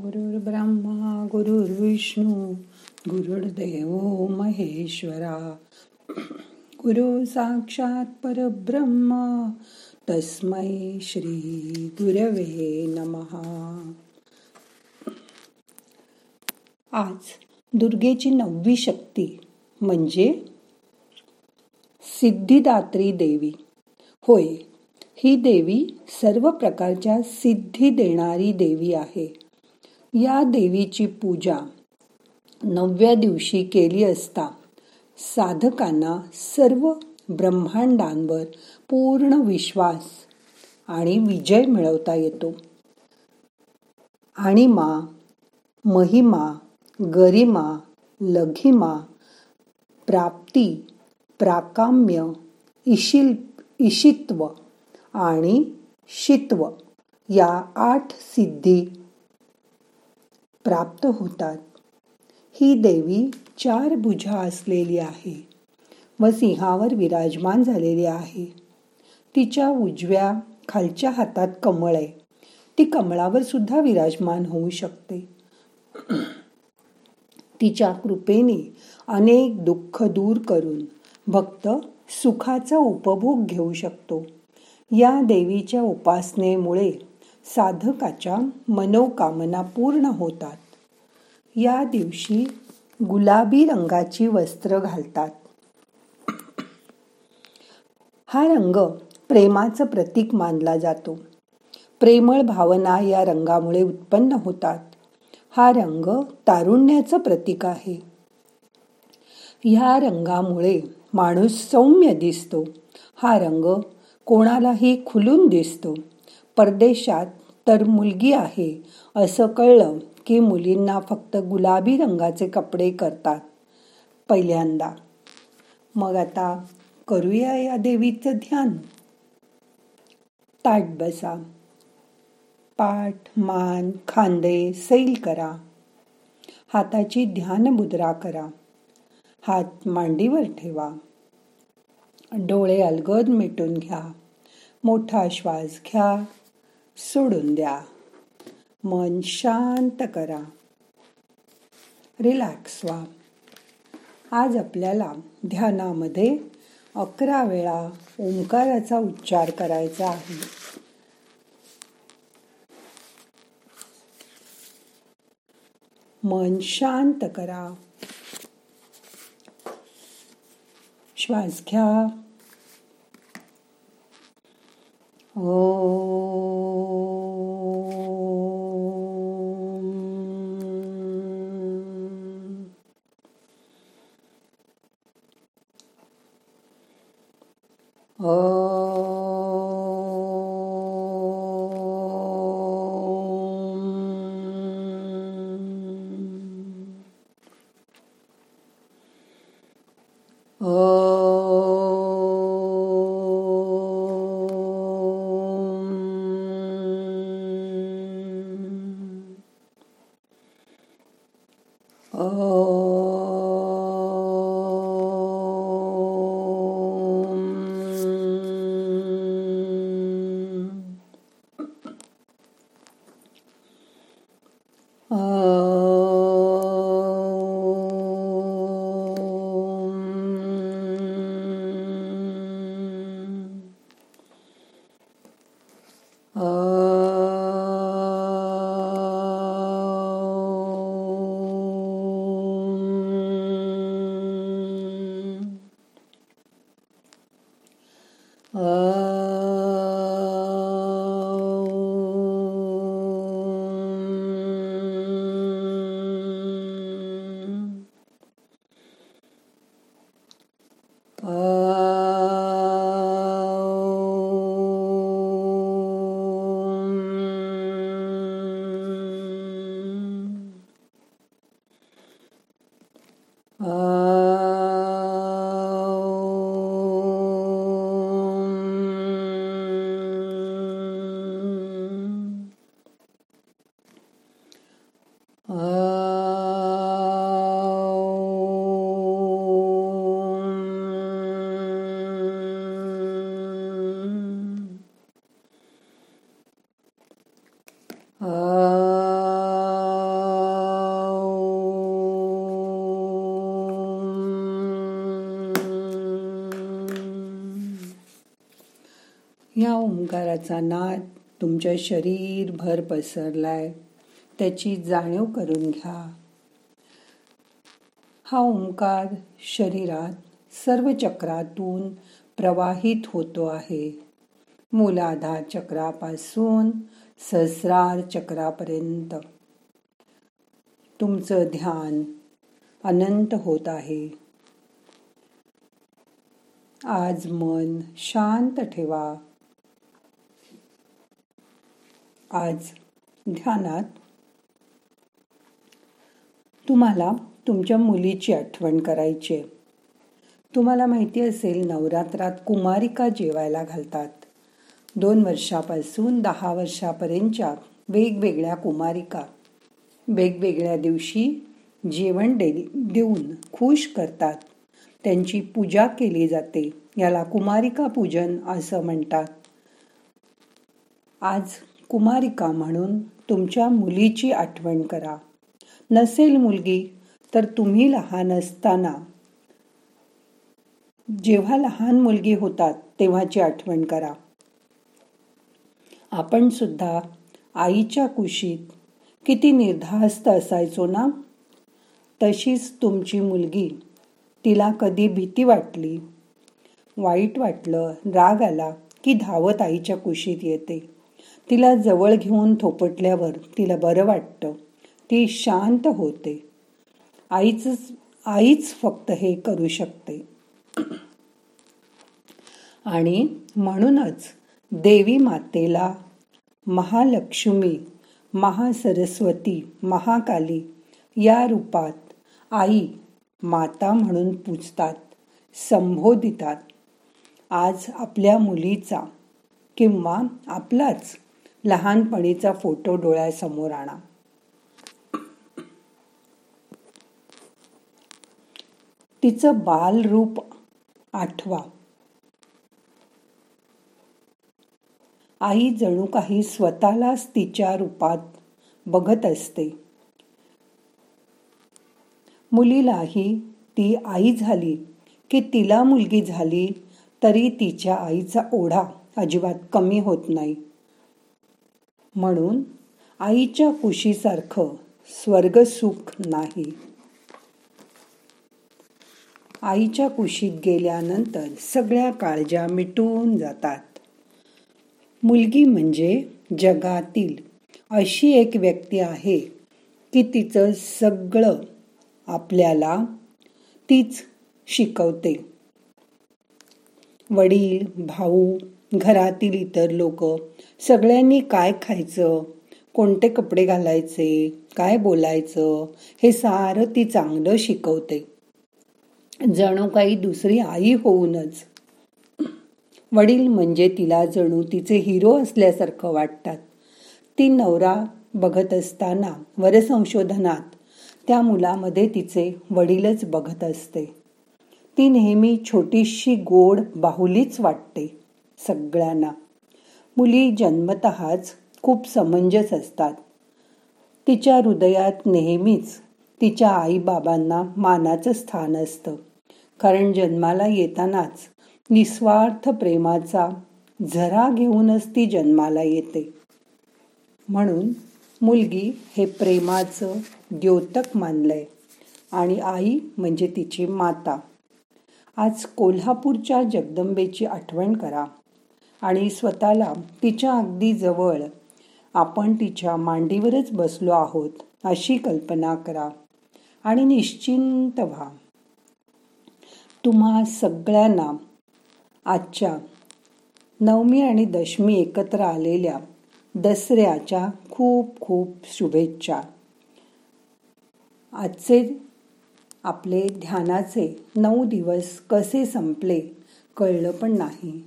गुरुर्ब्रह्मा गुरुर्विष्णू गुरुर्देव महेश्वरा। गुरु साक्षात परब्रह्म तस्मै श्री गुरवे नमहा। आज दुर्गेची नववी शक्ती म्हणजे सिद्धिदात्री देवी. होय ही देवी सर्व प्रकारच्या सिद्धी देणारी देवी आहे. या देवीची पूजा नवव्या दिवशी केली असता साधकांना सर्व ब्रह्मांडांवर पूर्ण विश्वास आणि विजय मिळवता येतो. आणि मा महिमा गरिमा लघिमा प्राप्ती प्राकाम्य इशिल इशित्व आणि शित्व या आठ सिद्धी प्राप्त होतात. ही देवी चार भुजा असलेली आहे व सिंहावर विराजमान झालेली आहे. तिच्या उजव्या खालच्या हातात कमळ आहे. ती कमळावर सुद्धा विराजमान होऊ शकते. तिच्या कृपेने अनेक दुःख दूर करून भक्त सुखाचा उपभोग घेऊ शकतो. या देवीच्या उपासनेमुळे साधकाच्या मनोकामना पूर्ण होतात. या दिवशी गुलाबी रंगाची वस्त्र घालतात. हा रंग प्रेमाचं प्रतीक मानला जातो. प्रेमळ भावना या रंगामुळे उत्पन्न होतात. हा रंग तारुण्याचं प्रतीक आहे. ह्या रंगामुळे माणूस सौम्य दिसतो. हा रंग कोणालाही खुलून दिसतो. परदेशात तर मुलगी आहे. असं कळलं की मुलींना फक्त गुलाबी रंगाचे कपडे करतात. पहिल्यांदा. मग आता करूया या देवीचं ध्यान. ताट बसा. पाठ मान खांदे सैल करा. हाताची ध्यान मुद्रा करा. हात मांडीवर ठेवा. डोळे अलगद मिटून घ्या. मोठा श्वास घ्या. सोडून द्या. मन शांत करा. रिलॅक्स व्हा. आज आपल्याला ध्यानामध्ये अकरा वेळा ओंकाराचा उच्चार करायचा आहे. मन शांत करा. श्वास घ्या. Oh. Uh... या ओंकाराचा नाद तुमच्या शरीरभर पसरलाय. त्याची जाणीव करून घ्या. हा ओंकार शरीरात सर्व चक्रातून प्रवाहित होतो आहे. मूलाधार चक्रापासून सहस्रार चक्रापर्यंत. तुमचं ध्यान अनंत होत आहे. आज मन शांत ठेवा. आज ध्यानात तुम्हाला तुमच्या मुलीची आठवण करायची तुम्हाला माहिती असेल नवरात्रात कुमारिका जेवायला घालतात. दोन वर्षापासून दहा वर्षापर्यंतच्या वेगवेगळ्या कुमारिका. वेगवेगळ्या दिवशी जेवण दे देऊन खुश करतात. त्यांची पूजा केली जाते. याला कुमारिका पूजन असं म्हणतात. आज कुमारिका म्हणून तुमच्या मुलीची आठवण करा. नसेल मुलगी तर तुम्ही लहान असताना. जेव्हा लहान मुलगी होतात तेव्हाची आठवण करा. आपण सुद्धा आईच्या कुशीत किती निर्धास्त असायचो ना? तशीच तुमची मुलगी. तिला कधी भीती वाटली? वाईट वाटलं राग आला की धावत आईच्या कुशीत येते. तिला जवळ घेऊन थोपटल्यावर तिला बरं वाटतं. ती शांत होते. आईच आईच फक्त हे करू शकते. आणि म्हणूनच देवी मातेला महालक्ष्मी महासरस्वती महाकाली या रूपात आई माता म्हणून पूजतात संबोधितात. आज आपल्या मुलीचा किंवा आपलाच लहानपणीचा फोटो डोळ्यासमोर आणा. तिचं बालरूप आठवा. आई जणू काही स्वतःलाच तिच्या रूपात बघत असते. मुलीलाही ती आई झाली की तिला मुलगी झाली तरी तिच्या आईचा ओढा अजिबात कमी होत नाही. म्हणून आईच्या कुशीसारखं स्वर्गसुख नाही. आईच्या कुशीत गेल्यानंतर सगळ्या काळजा मिटून जातात. मुलगी म्हणजे जगातील अशी एक व्यक्ती आहे की तिचं सगळं आपल्याला तीच शिकवते. वडील भाऊ घरातील इतर लोक सगळ्यांनी काय खायचं कोणते कपडे घालायचे काय बोलायचं हे सारं ती चांगलं शिकवते. जणू काही दुसरी आई होऊनच वडील म्हणजे तिला जणू तिचे हिरो असल्यासारखं वाटतात. ती नवरा बघत असताना वरसंशोधनात त्या मुलामध्ये तिचे वडीलच बघत असते. ती नेहमी छोटीशी गोड बाहुलीच वाटते सगळ्यांना. मुली जन्मतःच खूप समंजस असतात. तिच्या हृदयात नेहमीच तिच्या आईबाबांना मानाचं स्थान असतं. कारण जन्माला येतानाच निस्वार्थ प्रेमाचा झरा घेऊनच ती जन्माला येते. म्हणून मुलगी हे प्रेमाचं द्योतक मानलंय आणि आई म्हणजे तिची माता. आज कोल्हापूरच्या जगदंबेची आठवण करा आणि स्वतःला तिच्या अगदी जवळ आपण तिच्या मांडीवरच बसलो आहोत अशी कल्पना करा आणि निश्चिंत व्हा. तुम्हा सगळ्यांना आजच्या नवमी आणि दशमी एकत्र आलेल्या दसऱ्याच्या खूप खूप शुभेच्छा. आजचे आपले ध्यानाचे नऊ दिवस कसे संपले कळलं पण नाही.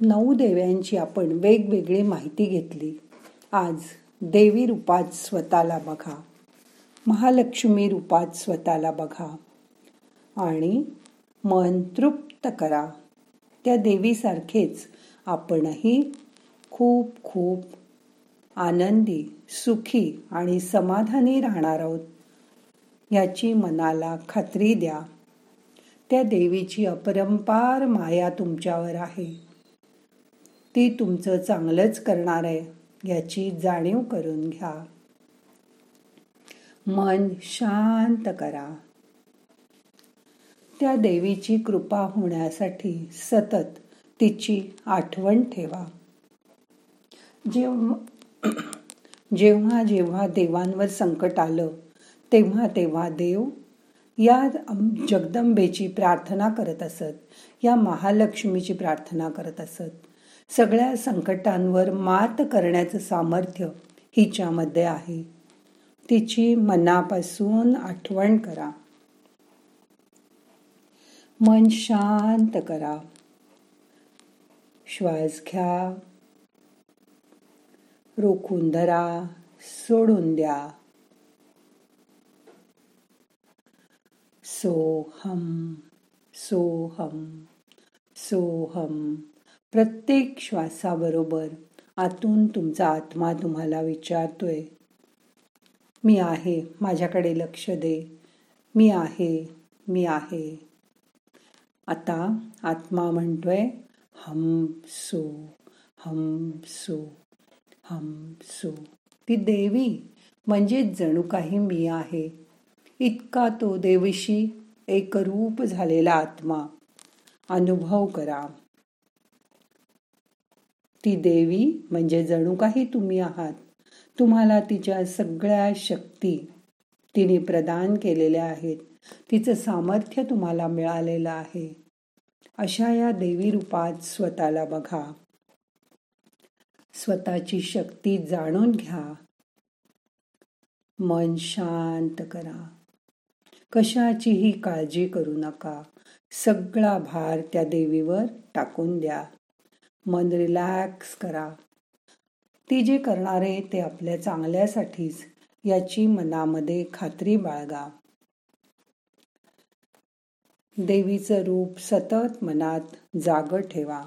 नऊ देव्यांची आपण वेगवेगळी माहिती घेतली. आज देवी रूपात स्वतःला बघा. महालक्ष्मी रूपात स्वतःला बघा. आणि मन तृप्त करा. त्या देवीसारखेच आपणही खूप खूप आनंदी सुखी आणि समाधानी राहणार आहोत याची मनाला खात्री द्या. त्या देवीची अपरंपार माया तुमच्यावर आहे. ती तुमचं चांगलंच करणार आहे याची जाणीव करून घ्या. मन शांत करा. त्या देवीची कृपा होण्यासाठी सतत तिची आठवण ठेवा. जेव्हा जेव्हा जेव्हा देवांवर संकट आलं तेव्हा तेव्हा देव या जगदंबेची प्रार्थना करत असत या महालक्ष्मीची प्रार्थना करत असत. सगळ्या संकटांवर मात करण्याचं सामर्थ्य हिच्यामध्ये आहे. तिची मनापासून आठवण करा. मन शांत करा. श्वास घ्या. रोखून धरा. सोडून द्या. सोहम सोहम सोहम. प्रत्येक श्वासाबरोबर आतून तुमचा आत्मा तुम्हाला विचारतोय मी आहे माझ्याकडे लक्ष दे. मी आहे मी आहे. आता आत्मा म्हणतोय हम सो हम सो हम सो. ती देवी म्हणजे जणू काही मी आहे. इतका तो देवीशी एकरूप झालेला आत्मा. अनुभव करा. ती देवी म्हणजे जणू काही तुम्ही आहात. तुम्हाला तिच्या सगळ्या शक्ती तिने प्रदान केलेल्या आहेत. तिचं सामर्थ्य तुम्हाला मिळालेलं आहे. अशा या देवी रूपात स्वतःला बघा. स्वतःची शक्ती जाणून घ्या. मन शांत करा. कशाचीही काळजी करू नका. सगळा भार त्या देवीवर टाकून द्या. मन रिलॅक्स करा. ती जे करणारे ते आपल्या चांगल्यासाठीच याची मनामध्ये खात्री बाळगा. देवीचं रूप सतत मनात जाग ठेवा.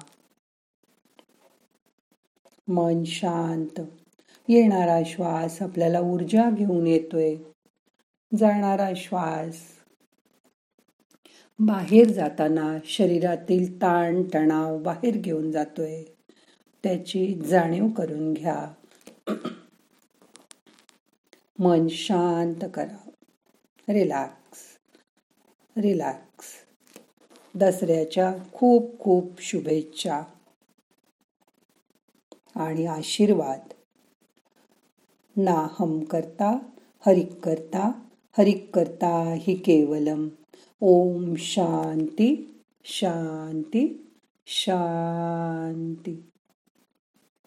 मन शांत. येणारा श्वास आपल्याला ऊर्जा घेऊन येतोय. जाणारा श्वास बाहेर जाताना शरीरातील ताण तणाव बाहेर घेऊन जातोय. त्याची जाणीव करून घ्या. मन शांत करा. रिलॅक्स. रिलॅक्स दसऱ्याच्या खूप खूप शुभेच्छा. आणि आशीर्वाद. ना हम करता हरिक करता हरिक करता हि केवलम. ओम शांती शांती शांती.